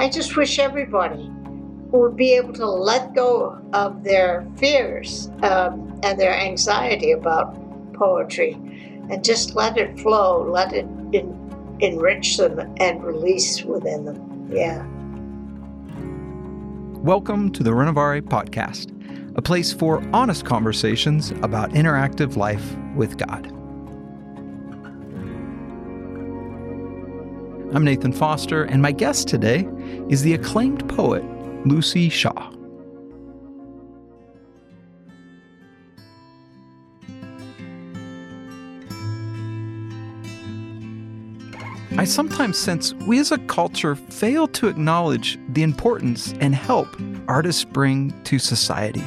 I just wish everybody would be able to let go of their fears um, and their anxiety about poetry and just let it flow, let it enrich them and release within them. Yeah. Welcome to the Renovare Podcast, a place for honest conversations about interactive life with God. I'm Nathan Foster, and my guest today is the acclaimed poet Luci Shaw. I sometimes sense we as a culture fail to acknowledge the importance and help artists bring to society.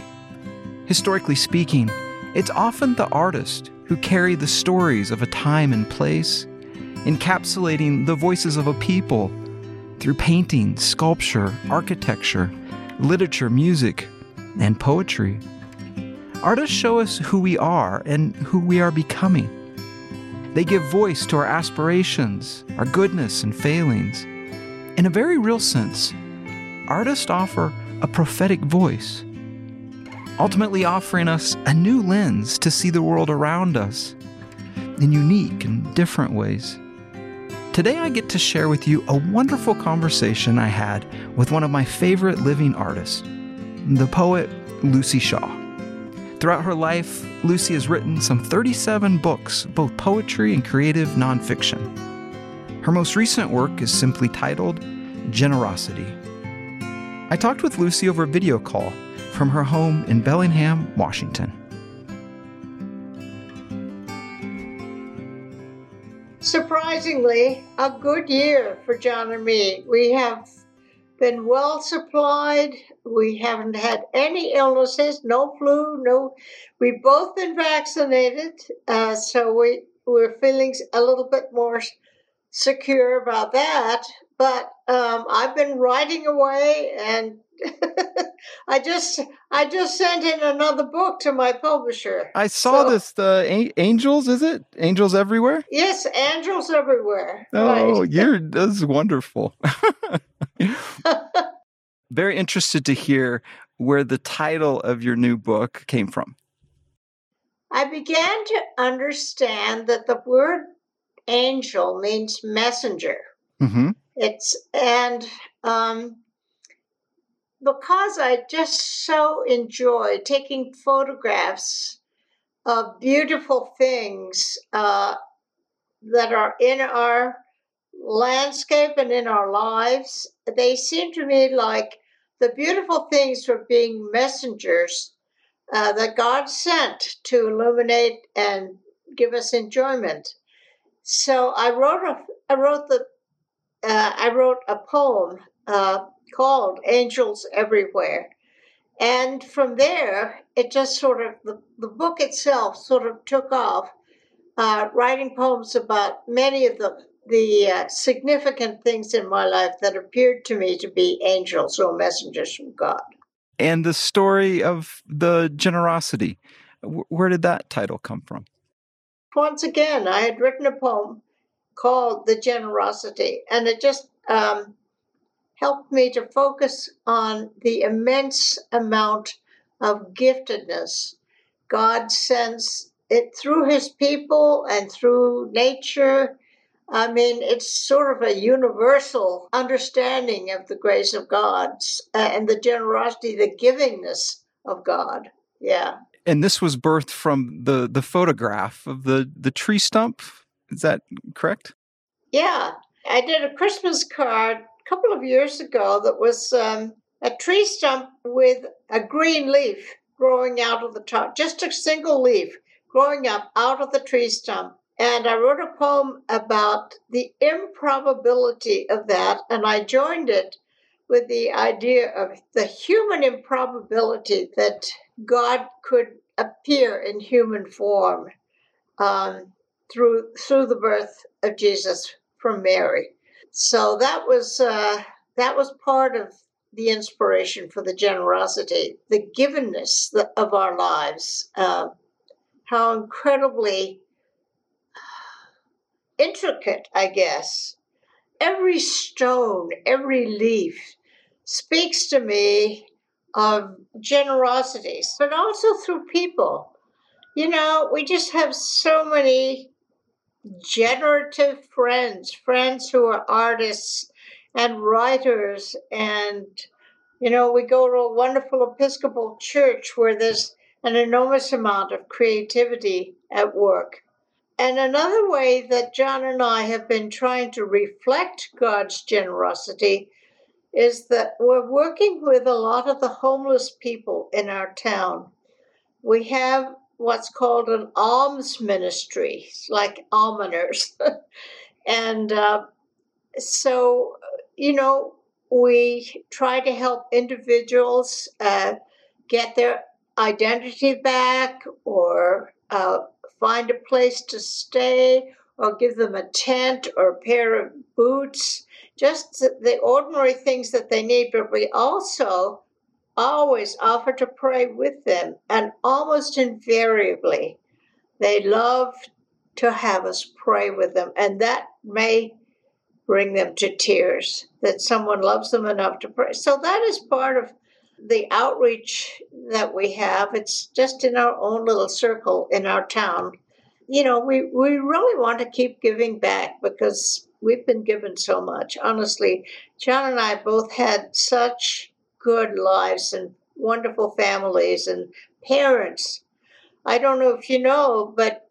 Historically speaking, it's often the artist who carry the stories of a time and place, encapsulating the voices of a people through painting, sculpture, architecture, literature, music, and poetry. Artists show us who we are and who we are becoming. They give voice to our aspirations, our goodness and failings. In a very real sense, artists offer a prophetic voice, ultimately offering us a new lens to see the world around us in unique and different ways. Today, I get to share with you a wonderful conversation I had with one of my favorite living artists, the poet Luci Shaw. Throughout her life, Luci has written some 37 books, both poetry and creative nonfiction. Her most recent work is simply titled Generosity. I talked with Luci over a video call from her home in Bellingham, Washington. Surprisingly, a good year for John and me. We have been well supplied. We haven't had any illnesses, no flu, no. We've both been vaccinated, uh, so we we're feeling a little bit more secure about that. But um, I've been riding away, and I just I just sent in another book to my publisher. I saw so, this. The uh, angels, is it? Angels everywhere. Yes, angels everywhere. Oh, right. you're that's wonderful. Very interested to hear where the title of your new book came from. I began to understand that the word angel means messenger. Mm-hmm. It's and um, because I just so enjoy taking photographs of beautiful things uh, that are in our landscape and in our lives, they seem to me like the beautiful things were being messengers uh, that God sent to illuminate and give us enjoyment. So I wrote a, I wrote the, uh, I wrote a poem uh, called "Angels Everywhere," and from there it just sort of the, the book itself sort of took off, uh, writing poems about many of the the uh, significant things in my life that appeared to me to be angels or messengers from God. And the story of the generosity, where did that title come from? Once again, I had written a poem called The Generosity, and it just um, helped me to focus on the immense amount of giftedness God sends it through his people and through nature I mean, it's sort of a universal understanding of the grace of God and the generosity, the givingness of God. Yeah. And this was birthed from the the photograph of the the tree stump. Is that correct? Yeah, I did a Christmas card couple of years ago that was um, a tree stump with a green leaf growing out of the top, just a single leaf growing up out of the tree stump. And I wrote a poem about the improbability of that, and I joined it with the idea of the human improbability that God could appear in human form um, through through the birth of Jesus from Mary. So that was uh, that was part of the inspiration for the generosity, the givenness of our lives. Uh, how incredibly intricate, I guess, every stone, every leaf speaks to me of generosity, but also through people. You know, we just have so many generative friends, friends who are artists and writers. And, you know, we go to a wonderful Episcopal church where there's an enormous amount of creativity at work. And another way that John and I have been trying to reflect God's generosity is that we're working with a lot of the homeless people in our town. We have what's called an alms ministry, like almoners. and uh, so, you know, we try to help individuals uh, get their identity back or uh, find a place to stay or give them a tent or a pair of boots, just the ordinary things that they need. But we also always offer to pray with them, and almost invariably, they love to have us pray with them, and that may bring them to tears that someone loves them enough to pray. So that is part of the outreach that we have. It's just in our own little circle in our town. You know, we, we really want to keep giving back because we've been given so much. Honestly, John and I both had such good lives and wonderful families and parents. I don't know if you know, but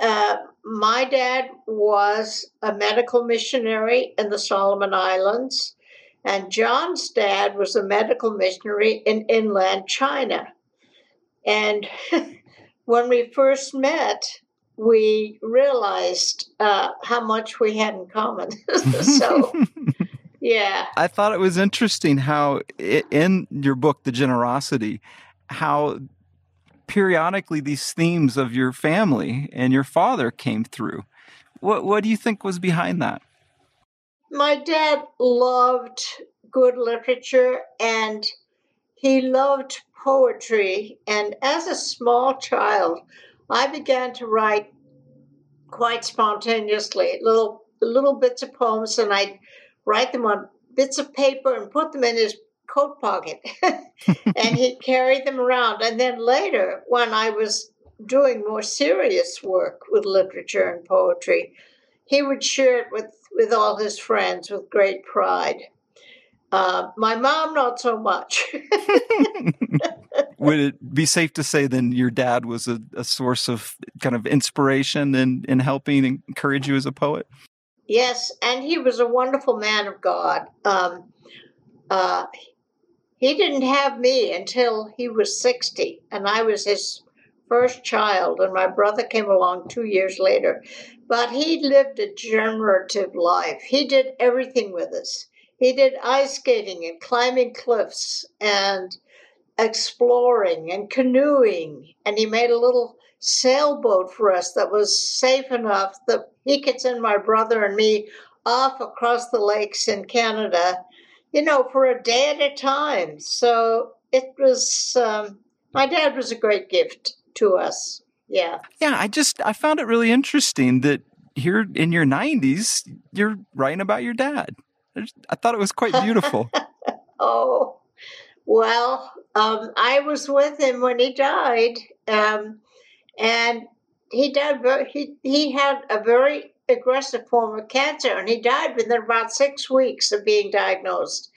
uh, my dad was a medical missionary in the Solomon Islands, and John's dad was a medical missionary in inland China. And when we first met, we realized uh, how much we had in common. so yeah. I thought it was interesting how it, in your book, The Generosity, how periodically these themes of your family and your father came through. What what do you think was behind that? My dad loved good literature and he loved poetry and as a small child I began to write quite spontaneously little little bits of poems and I'd write them on bits of paper and put them in his coat pocket. and he'd carry them around. And then later, when I was doing more serious work with literature and poetry, he would share it with, with all his friends with great pride. Uh, my mom, not so much. Would it be safe to say then your dad was a, a source of kind of inspiration in, in helping encourage you as a poet? Yes, and he was a wonderful man of God. Um, uh, he didn't have me until he was 60, and I was his first child, and my brother came along two years later. But he lived a generative life. He did everything with us. He did ice skating and climbing cliffs and exploring and canoeing, and he made a little sailboat for us that was safe enough that he could send my brother and me off across the lakes in Canada, you know, for a day at a time. So it was, um, my dad was a great gift to us. Yeah. Yeah. I just, I found it really interesting that here in your 90s, you're writing about your dad. I thought it was quite beautiful. oh, well, um, I was with him when he died. Um, and he died. He he had a very aggressive form of cancer, and he died within about six weeks of being diagnosed.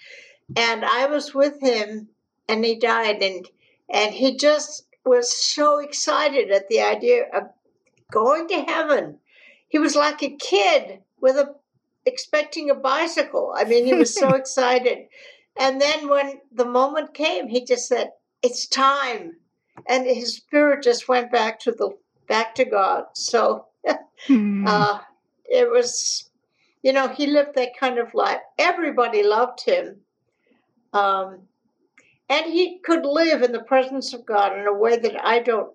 And I was with him, and he died, and and he just was so excited at the idea of going to heaven. He was like a kid with a expecting a bicycle. I mean, he was so excited. And then when the moment came, he just said, "It's time." And his spirit just went back to the back to God. So hmm. uh, it was, you know, he lived that kind of life. Everybody loved him. Um, and he could live in the presence of God in a way that I don't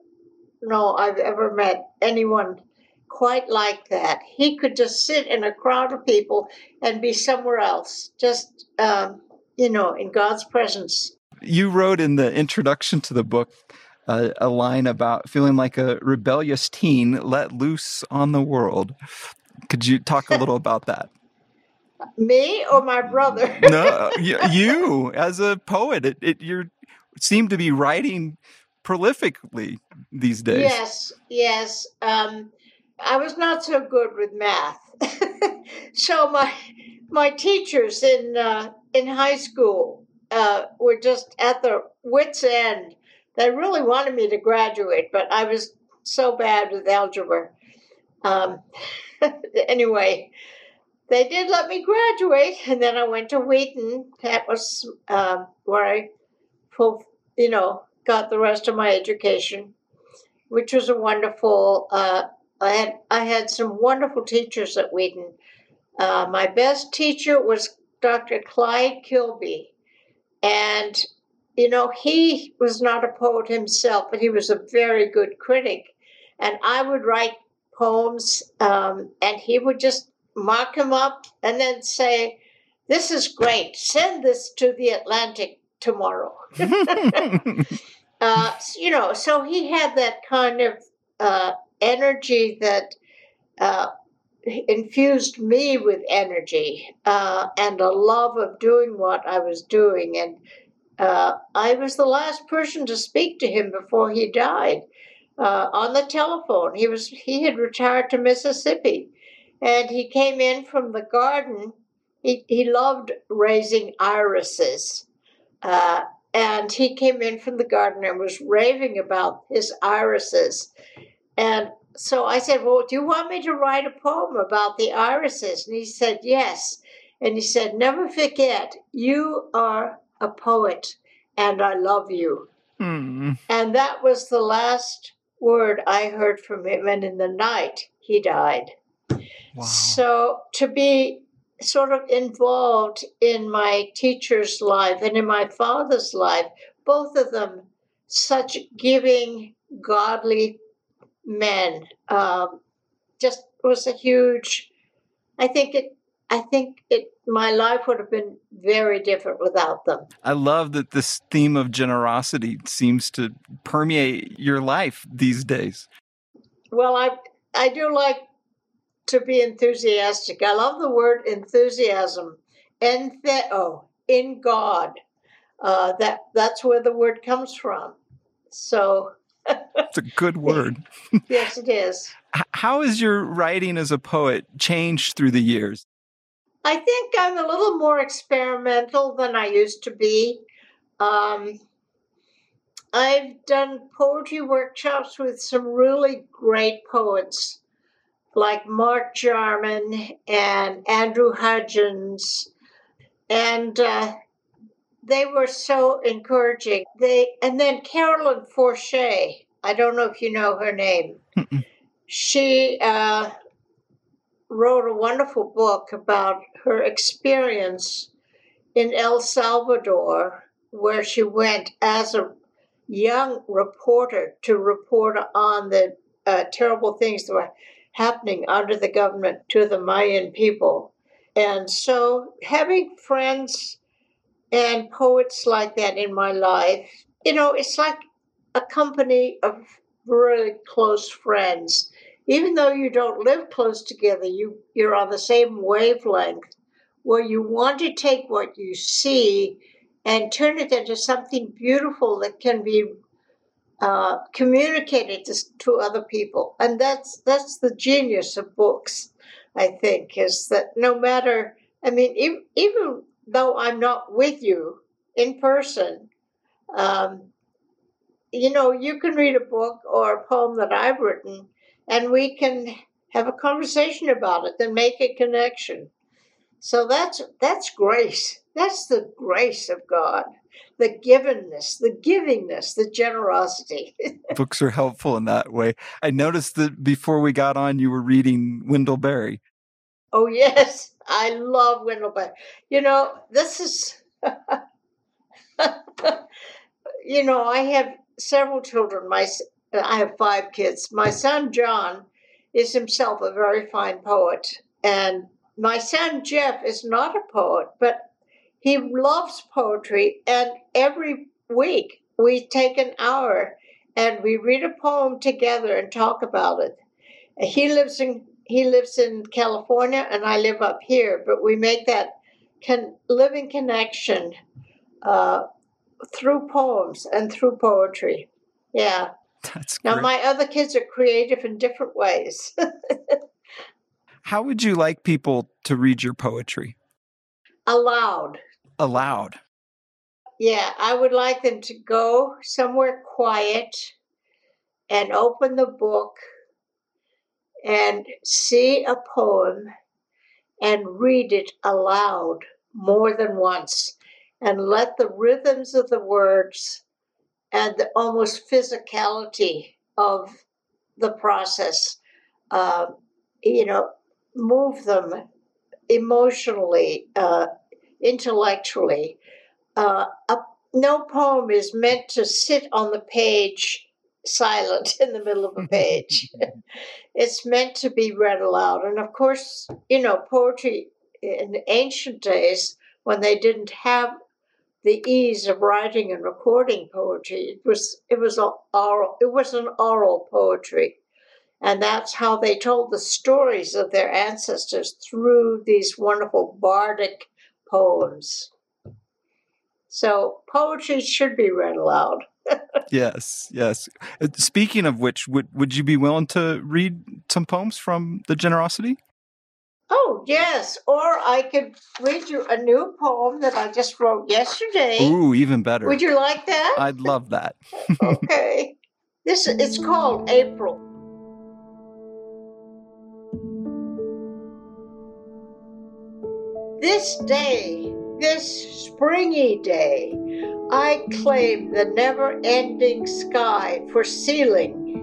know I've ever met anyone quite like that. He could just sit in a crowd of people and be somewhere else, just, um, you know, in God's presence. You wrote in the introduction to the book a, a line about feeling like a rebellious teen let loose on the world. Could you talk a little about that? Me or my brother? no, you as a poet, it, it you seem to be writing prolifically these days. Yes, yes. Um, I was not so good with math, so my my teachers in uh, in high school uh, were just at their wits' end. They really wanted me to graduate, but I was so bad with algebra. Um, anyway, they did let me graduate, and then I went to Wheaton. That was um, where I, you know, got the rest of my education, which was a wonderful. Uh, I had I had some wonderful teachers at Wheaton. Uh, my best teacher was Dr. Clyde Kilby, and you know he was not a poet himself, but he was a very good critic. And I would write poems, um, and he would just mark them up and then say, "This is great. Send this to the Atlantic tomorrow." uh, you know, so he had that kind of uh, energy that uh, infused me with energy uh, and a love of doing what I was doing. And uh, I was the last person to speak to him before he died uh, on the telephone. He was he had retired to Mississippi, and he came in from the garden. He he loved raising irises, uh, and he came in from the garden and was raving about his irises, and so I said, "Well, do you want me to write a poem about the irises?" And he said, "Yes." And he said, "Never forget, you are a poet, and I love you." Mm. And that was the last word I heard from him, and in the night he died. Wow. So to be sort of involved in my teacher's life and in my father's life, both of them such giving, godly men, um, just was a huge. I think it. I think it. My life would have been very different without them. I love that this theme of generosity seems to permeate your life these days. Well, I I do like to be enthusiastic. I love the word enthusiasm. Entheo, in God. Uh, that that's where the word comes from. So it's a good word. yes, it is. How has your writing as a poet changed through the years? I think I'm a little more experimental than I used to be. Um, I've done poetry workshops with some really great poets like Mark Jarman and Andrew Hudgins, and uh, they were so encouraging. They and then Carolyn Forche. I don't know if you know her name. she uh, wrote a wonderful book about her experience in El Salvador, where she went as a young reporter to report on the uh, terrible things that were happening under the government to the Mayan people. And so having friends and poets like that in my life, you know, it's like a company of really close friends. Even though you don't live close together, you, you're on the same wavelength where you want to take what you see and turn it into something beautiful that can be uh, communicated to, to other people. And that's that's the genius of books, I think, is that no matter, I mean, even, even though I'm not with you in person, um, you know, you can read a book or a poem that I've written, and we can have a conversation about it and make a connection. So that's that's grace. That's the grace of God, the givenness, the givingness, the generosity. Books are helpful in that way. I noticed that before we got on, you were reading Wendell Berry. Oh yes, I love Wendell Berry. You know, this is. you know, I have several children. My I have five kids. My son John is himself a very fine poet, and my son Jeff is not a poet, but he loves poetry. And every week we take an hour and we read a poem together and talk about it. He lives in he lives in California and I live up here, but we make that living connection uh, through poems and through poetry. Yeah. That's now great. my other kids are creative in different ways. How would you like people to read your poetry? Aloud. Aloud. Yeah, I would like them to go somewhere quiet and open the book and see a poem and read it aloud more than once and let the rhythms of the words and the almost physicality of the process, uh, you know, move them emotionally, uh, intellectually. Uh, a, no poem is meant to sit on the page silent in the middle of a page. it's meant to be read aloud. And of course, you know, poetry in ancient days, when they didn't have the ease of writing and recording poetry, it was it was oral it was an oral poetry. And that's how they told the stories of their ancestors through these wonderful bardic poems. So poetry should be read aloud. yes, yes. Uh, speaking of which, would would you be willing to read some poems from the generosity? Oh yes, or I could read you a new poem that I just wrote yesterday. Ooh, even better. Would you like that? I'd love that. okay. This it's called April. This day this springy day, I claim the never ending sky for ceiling,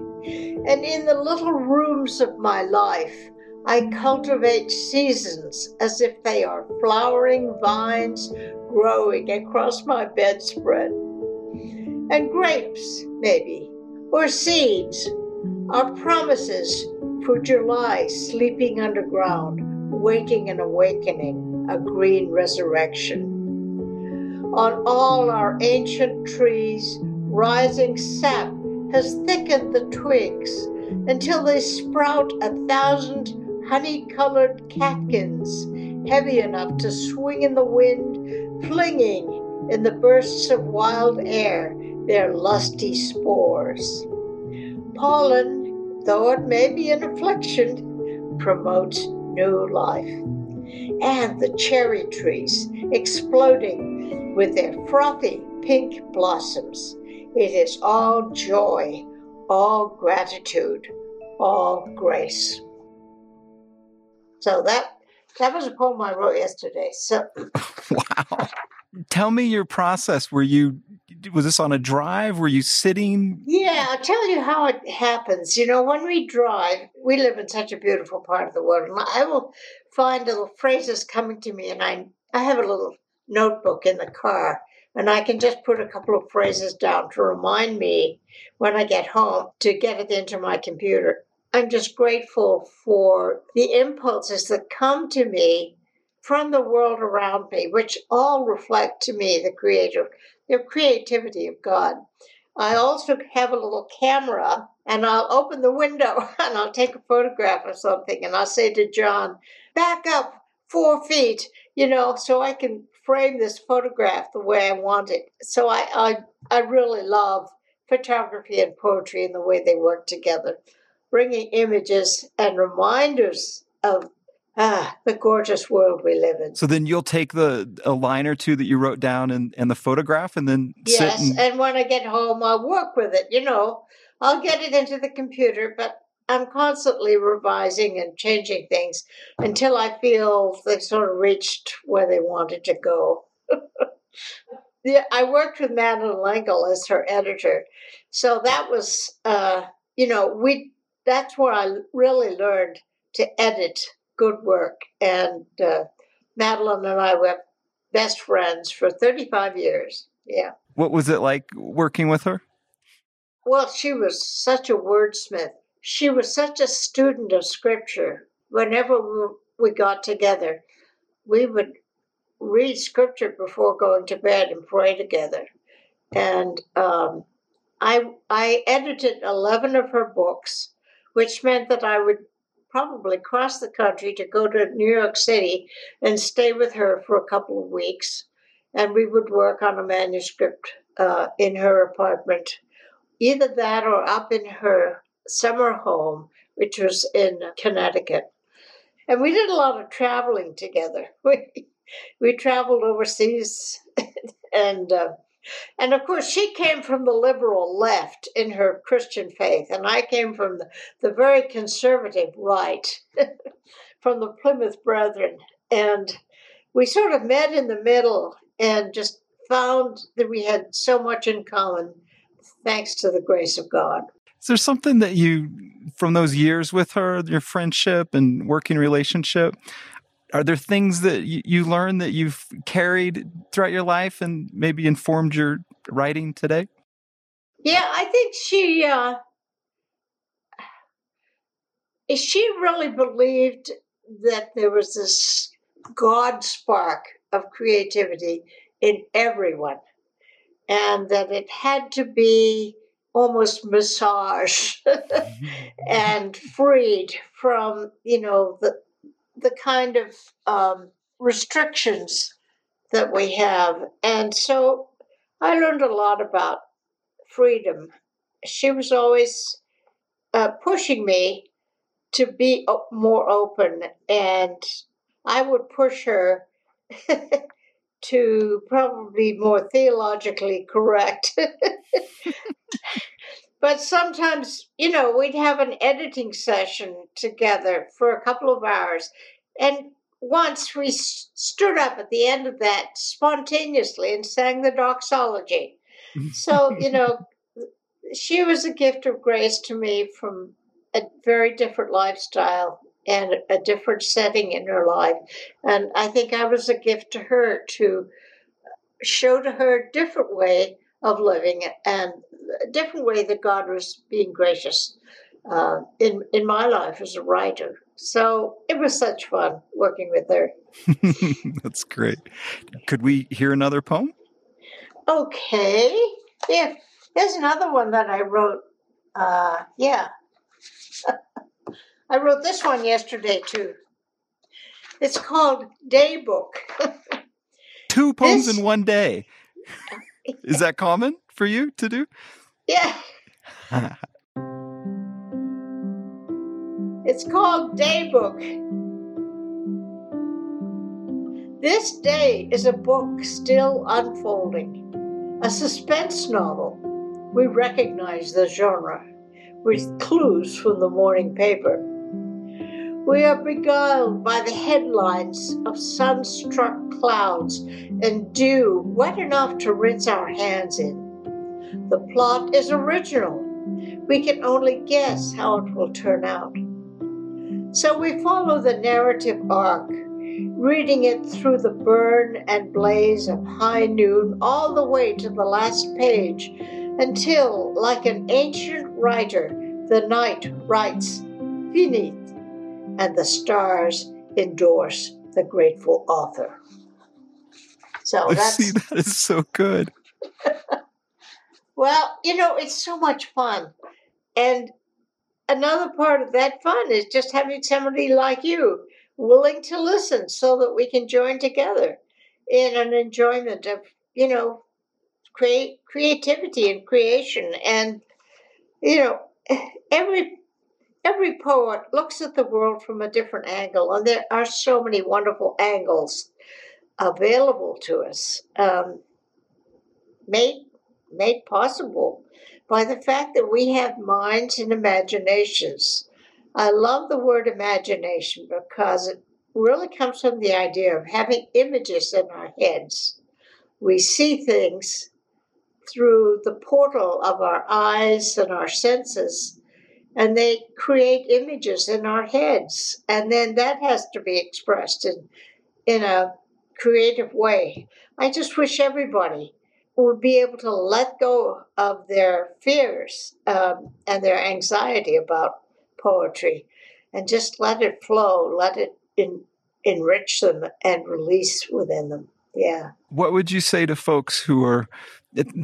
and in the little rooms of my life, I cultivate seasons as if they are flowering vines growing across my bedspread. And grapes, maybe, or seeds, are promises for July sleeping underground, waking and awakening a green resurrection. On all our ancient trees, rising sap has thickened the twigs until they sprout a thousand honey colored catkins, heavy enough to swing in the wind, flinging in the bursts of wild air their lusty spores. Pollen, though it may be an affliction, promotes new life and the cherry trees exploding with their frothy pink blossoms. It is all joy, all gratitude, all grace. So that that was a poem I wrote yesterday. So wow. Tell me your process. Were you was this on a drive? Were you sitting? Yeah, I'll tell you how it happens. You know, when we drive, we live in such a beautiful part of the world, and I will find little phrases coming to me, and I I have a little notebook in the car, and I can just put a couple of phrases down to remind me when I get home to get it into my computer. I'm just grateful for the impulses that come to me from the world around me, which all reflect to me the creative, the creativity of God. I also have a little camera and I'll open the window and I'll take a photograph of something and I'll say to John, back up four feet, you know, so I can frame this photograph the way I want it. So I, I, I really love photography and poetry and the way they work together, bringing images and reminders of ah, the gorgeous world we live in. So then you'll take the a line or two that you wrote down and, and the photograph and then yes, and... and when I get home I'll work with it, you know. I'll get it into the computer, but I'm constantly revising and changing things until I feel they've sort of reached where they wanted to go. yeah, I worked with Madeleine L'Engle as her editor, so that was, uh, you know, we. That's where I really learned to edit good work, and uh, Madeleine and I were best friends for 35 years. Yeah. What was it like working with her? Well, she was such a wordsmith. She was such a student of scripture. Whenever we got together, we would read scripture before going to bed and pray together. And um, I, I edited 11 of her books, which meant that I would probably cross the country to go to New York City and stay with her for a couple of weeks. And we would work on a manuscript uh, in her apartment. Either that or up in her summer home, which was in Connecticut. And we did a lot of traveling together. We, we traveled overseas and uh, and of course, she came from the liberal left in her Christian faith, and I came from the, the very conservative right, from the Plymouth Brethren. And we sort of met in the middle and just found that we had so much in common, thanks to the grace of God. Is there something that you, from those years with her, your friendship and working relationship, are there things that you, you learned that you've carried throughout your life and maybe informed your writing today? Yeah, I think she uh, she really believed that there was this God spark of creativity in everyone, and that it had to be almost massaged and freed from you know the the kind of um, restrictions that we have. And so I learned a lot about freedom. She was always uh, pushing me to be more open, and I would push her to probably more theologically correct. but sometimes, you know, we'd have an editing session together for a couple of hours, and once we stood up at the end of that spontaneously and sang the doxology. So, you know, she was a gift of grace to me from a very different lifestyle and a different setting in her life. And I think I was a gift to her to show to her a different way of living and a different way that God was being gracious uh, in, in my life as a writer. So it was such fun working with her. That's great. Could we hear another poem? Okay. Yeah, there's another one that I wrote. Uh, yeah. I wrote this one yesterday too. It's called Daybook. Two poems this... in one day. Is that common for you to do? Yeah. It's called Daybook. This day is a book still unfolding, a suspense novel. We recognize the genre with clues from the morning paper. We are beguiled by the headlines of sun struck clouds and dew wet enough to rinse our hands in. The plot is original. We can only guess how it will turn out. So we follow the narrative arc, reading it through the burn and blaze of high noon all the way to the last page until, like an ancient writer, the night writes finite and the stars endorse the grateful author. So that's see that is so good. well, you know, it's so much fun. And another part of that fun is just having somebody like you willing to listen so that we can join together in an enjoyment of, you know, create creativity and creation. And, you know, every every poet looks at the world from a different angle, and there are so many wonderful angles available to us, um, made made possible by the fact that we have minds and imaginations. I love the word imagination because it really comes from the idea of having images in our heads. We see things through the portal of our eyes and our senses, and they create images in our heads. And then that has to be expressed in, in a creative way. I just wish everybody would be able to let go of their fears um, and their anxiety about poetry and just let it flow, let it in, enrich them and release within them. Yeah. What would you say to folks who are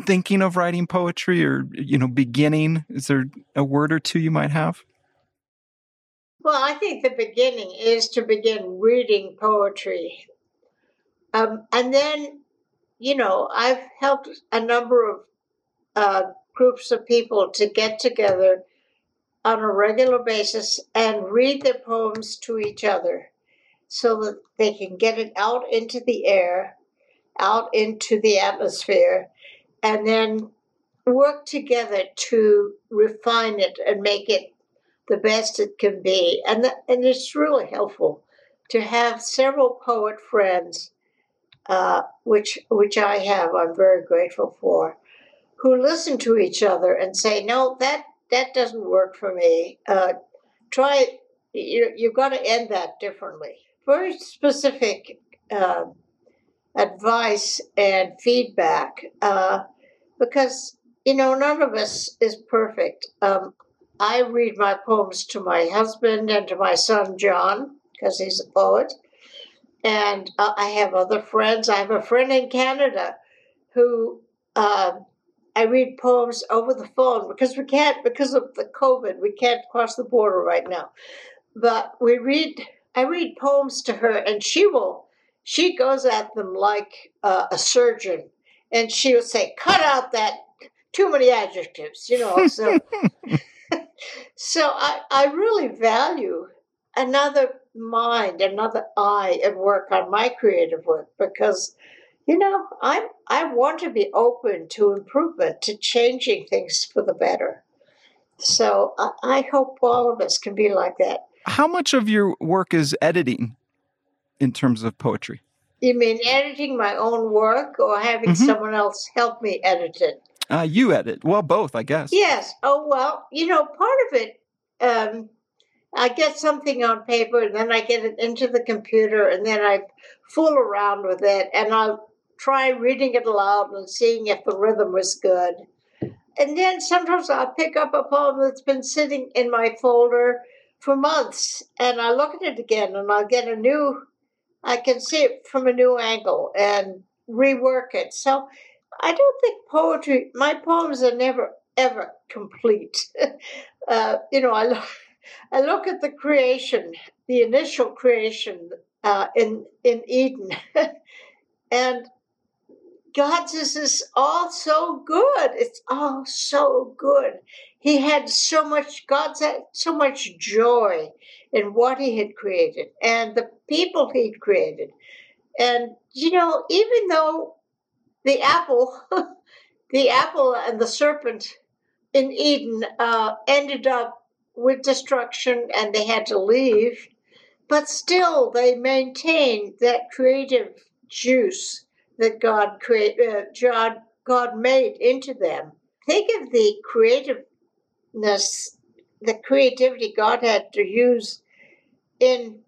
thinking of writing poetry or, you know, beginning? Is there a word or two you might have? Well, I think the beginning is to begin reading poetry. Um, and then, you know, I've helped a number of uh, groups of people to get together on a regular basis and read their poems to each other so that they can get it out into the air, out into the atmosphere, and then work together to refine it and make it the best it can be. And, the, and it's really helpful to have several poet friends, uh, which, which I have, I'm very grateful for, who listen to each other and say, no, that, that doesn't work for me. Uh, try, you, you've got to end that differently. Very specific uh, advice and feedback uh, because you know, none of us is perfect. Um, I read my poems to my husband and to my son John because he's a poet, and uh, I have other friends. I have a friend in Canada who uh, I read poems over the phone because we can't because of the COVID. We can't cross the border right now, but we read. I read poems to her, and she will. She goes at them like uh, a surgeon, and she will say, "Cut out that too many adjectives, you know. So, so I, I really value another mind, another eye and work on my creative work because, you know, I I want to be open to improvement, to changing things for the better. So I, I hope all of us can be like that. How much of your work is editing in terms of poetry? You mean editing my own work or having mm-hmm. someone else help me edit it? Uh, you edit. Well, both, I guess. Yes. Oh, well, you know, part of it, um, I get something on paper and then I get it into the computer and then I fool around with it and I'll try reading it aloud and seeing if the rhythm was good. And then sometimes I'll pick up a poem that's been sitting in my folder for months and I look at it again and I'll get a new, I can see it from a new angle and rework it. So I don't think poetry, my poems are never ever complete. uh, you know, I look, I look at the creation, the initial creation uh, in in Eden, and God says it's all so good. It's all so good. He had so much. God had so much joy in what He had created and the people He'd created, and you know, even though the apple, the apple and the serpent in Eden uh, ended up with destruction and they had to leave, but still they maintained that creative juice that God create, uh, God, God made into them. Think of the creativeness, the creativity God had to use in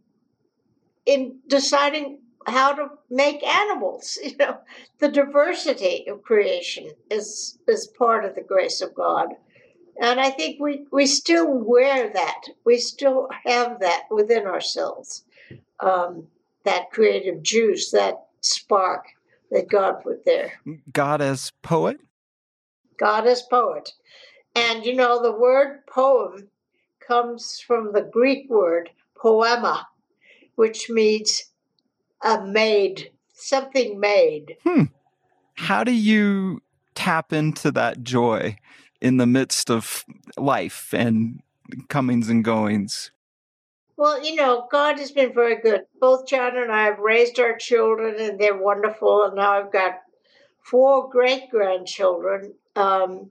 in deciding how to make animals. You know, the diversity of creation is is part of the grace of God. And I think we, we still wear that. We still have that within ourselves. Um, that creative juice, that spark that God put there. God as poet? God as poet. And you know, the word poem comes from the Greek word poema, which means a made, something made. Hmm. How do you tap into that joy in the midst of life and comings and goings? Well, you know, God has been very good. Both John and I have raised our children, and they're wonderful. And now I've got four great grandchildren um,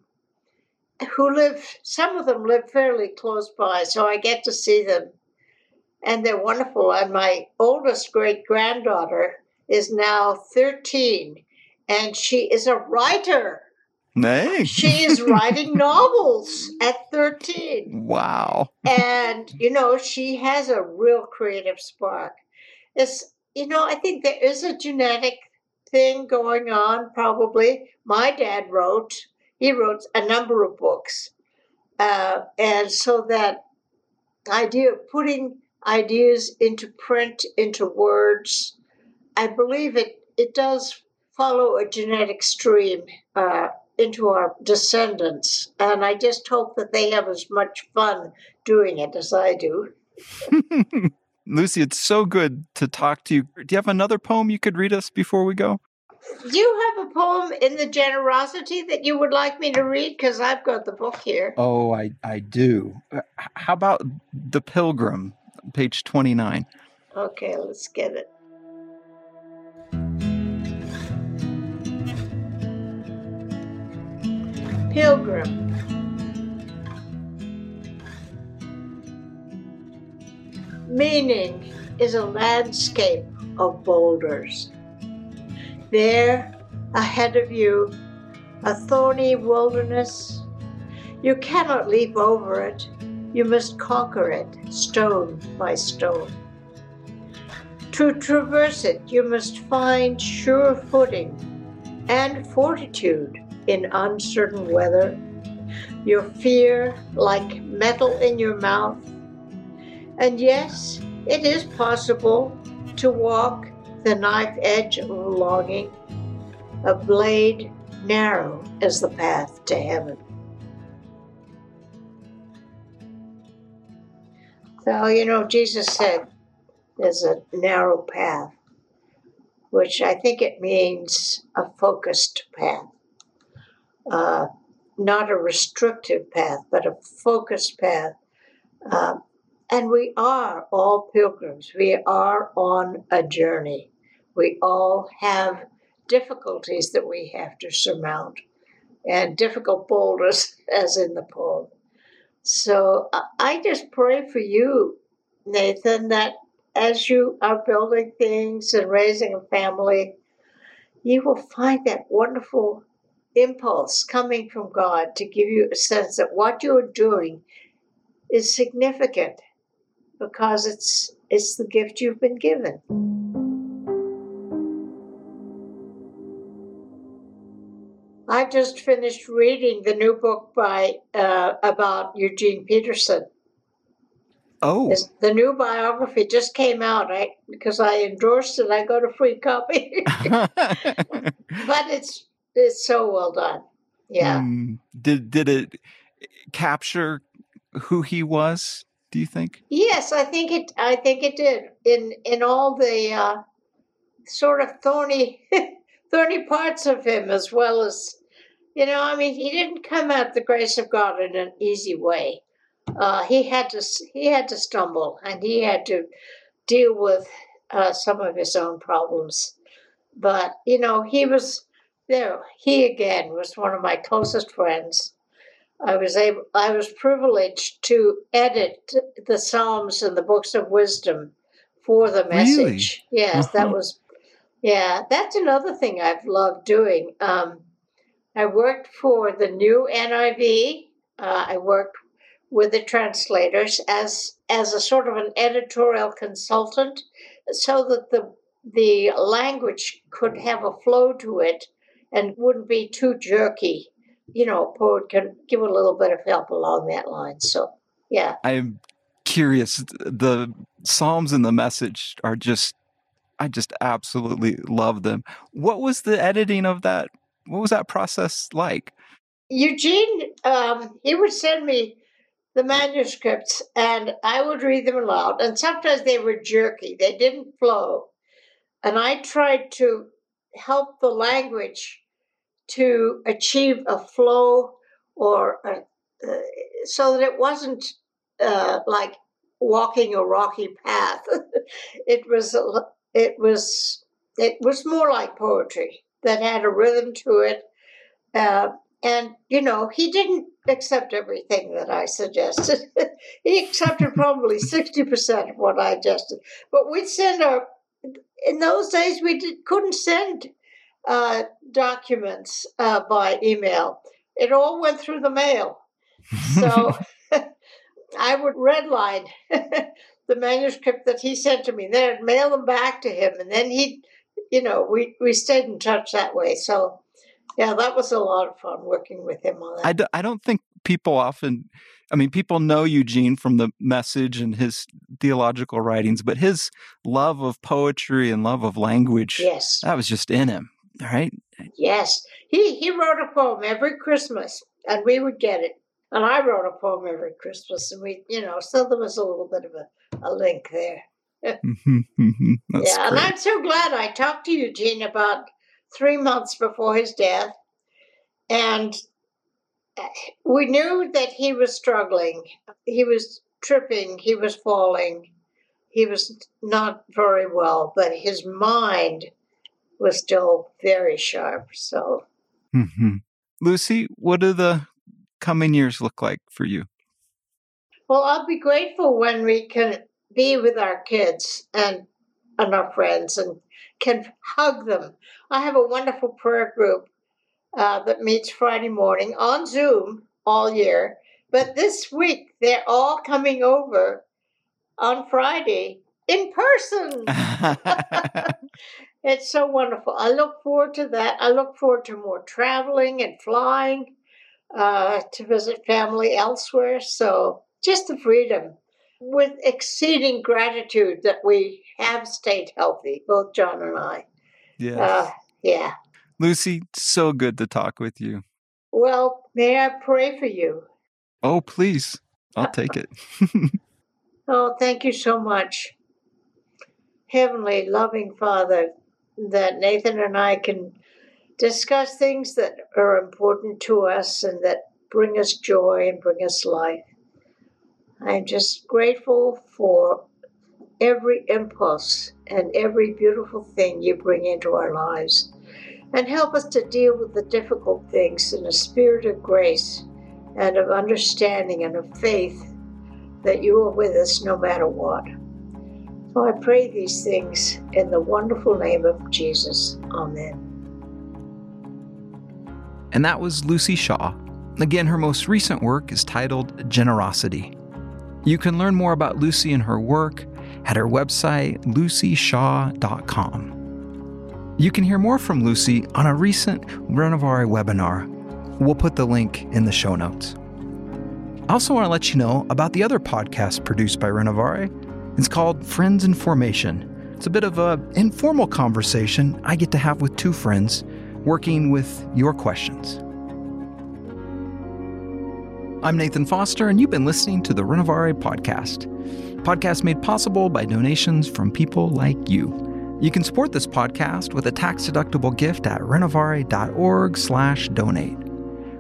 who live, some of them live fairly close by, so I get to see them and they're wonderful. And my oldest great granddaughter is now 13, and she is a writer. Nay. she is writing novels at 13. Wow. and, you know, she has a real creative spark. It's, you know, I think there is a genetic thing going on, probably. My dad wrote, he wrote a number of books. Uh, and so that idea of putting ideas into print, into words. I believe it, it does follow a genetic stream uh, into our descendants. And I just hope that they have as much fun doing it as I do. Luci, it's so good to talk to you. Do you have another poem you could read us before we go? Do you have a poem in the generosity that you would like me to read? Because I've got the book here. Oh, I, I do. Uh, how about The Pilgrim, page 29? Okay, let's get it. Pilgrim. Meaning is a landscape of boulders. There, ahead of you, a thorny wilderness. You cannot leap over it, you must conquer it stone by stone. To traverse it, you must find sure footing and fortitude in uncertain weather. Your fear like metal in your mouth, and yes, it is possible to walk the knife edge of longing, a blade narrow as the path to heaven. So, you know, Jesus said there's a narrow path, which I think it means a focused path. Uh, not a restrictive path, but a focused path uh, and we are all pilgrims. We are on a journey. We all have difficulties that we have to surmount and difficult boulders, as in the poem. So I just pray for you, Nathan, that as you are building things and raising a family, you will find that wonderful impulse coming from God to give you a sense that what you are doing is significant because it's it's the gift you've been given. Just finished reading the new book by uh, about Eugene Peterson. Oh, it's, the new biography just came out. I because I endorsed it, I got a free copy. but it's it's so well done. Yeah. Um, did did it capture who he was? do you think? Yes, I think it. I think it did. In in all the uh, sort of thorny, thorny parts of him, as well as you know. I mean, he didn't come at the grace of God in an easy way. Uh, he had to. He had to stumble, and he had to deal with uh, some of his own problems. But you know, he was there. He again was one of my closest friends I was able, I was privileged to edit the Psalms and the books of wisdom for the message. Really? Yes, uh-huh. that was, yeah, that's another thing I've loved doing. Um, I worked for the new NIV. Uh, I worked with the translators as as a sort of an editorial consultant, so that the the language could have a flow to it and wouldn't be too jerky you know, a poet can give a little bit of help along that line. So, yeah. I'm curious. The Psalms and the message are just, I just absolutely love them. What was the editing of that? What was that process like? Eugene, um, he would send me the manuscripts and I would read them aloud. And sometimes they were jerky, they didn't flow. And I tried to help the language to achieve a flow or a, uh, so that it wasn't uh, like walking a rocky path. it was it was it was more like poetry that had a rhythm to it. Uh, and you know, he didn't accept everything that I suggested. he accepted probably sixty percent of what I suggested. But we'd send our. In those days, we did, couldn't send uh, documents uh, by email. It all went through the mail. So I would redline the manuscript that he sent to me. Then I'd mail them back to him, and then he, you know, we we stayed in touch that way. So yeah, that was a lot of fun working with him on that. I d- I don't think people often. I mean, people know Eugene from the message and his theological writings, but his love of poetry and love of language, yes, that was just in him right? Yes. He he wrote a poem every Christmas and we would get it. And I wrote a poem every Christmas and we, you know, so there was a little bit of a a link there. Mm-hmm, mm-hmm. yeah, and I'm so glad I talked to Eugene about three months before his death, and uh, we knew that he was struggling. He was tripping. He was falling. He was not very well, but his mind was still very sharp. So, mm-hmm. Luci, what do the coming years look like for you? Well, I'll be grateful when we can be with our kids and and our friends and can hug them. I have a wonderful prayer group uh, that meets Friday morning on Zoom all year. But this week, they're all coming over on Friday in person. it's so wonderful. I look forward to that. I look forward to more traveling and flying uh, to visit family elsewhere. So just the freedom with exceeding gratitude that we have stayed healthy, both John and I. Yeah. Uh, yeah. Luci, so good to talk with you. Well, may I pray for you? Oh, please. I'll take it. oh, thank you so much. Heavenly, loving Father, that Nathan and I can discuss things that are important to us and that bring us joy and bring us life. I'm just grateful for every impulse and every beautiful thing you bring into our lives. And help us to deal with the difficult things in a spirit of grace and of understanding and of faith that you are with us no matter what. So I pray these things in the wonderful name of Jesus. Amen. And that was Luci Shaw. Again, her most recent work is titled Generosity. You can learn more about Luci and her work at her website, lucishaw.com. You can hear more from Luci on a recent Renovare webinar. We'll put the link in the show notes. I also want to let you know about the other podcast produced by Renovare. It's called Friends in Formation. It's a bit of an informal conversation I get to have with two friends working with your questions. I'm Nathan Foster, and you've been listening to the Renovare Podcast. Podcast made possible by donations from people like you. You can support this podcast with a tax-deductible gift at renovare.org slash donate.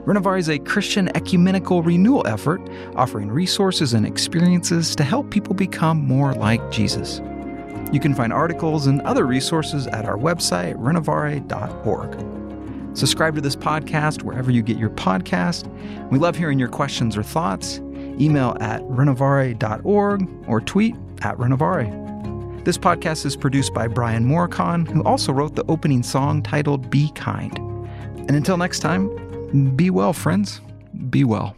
Renovare is a Christian ecumenical renewal effort offering resources and experiences to help people become more like Jesus. You can find articles and other resources at our website, renovare.org. Subscribe to this podcast wherever you get your podcast. We love hearing your questions or thoughts. Email at renovare.org or tweet at renovare. This podcast is produced by Brian Morykon, who also wrote the opening song titled Be Kind. And until next time, be well, friends. Be well.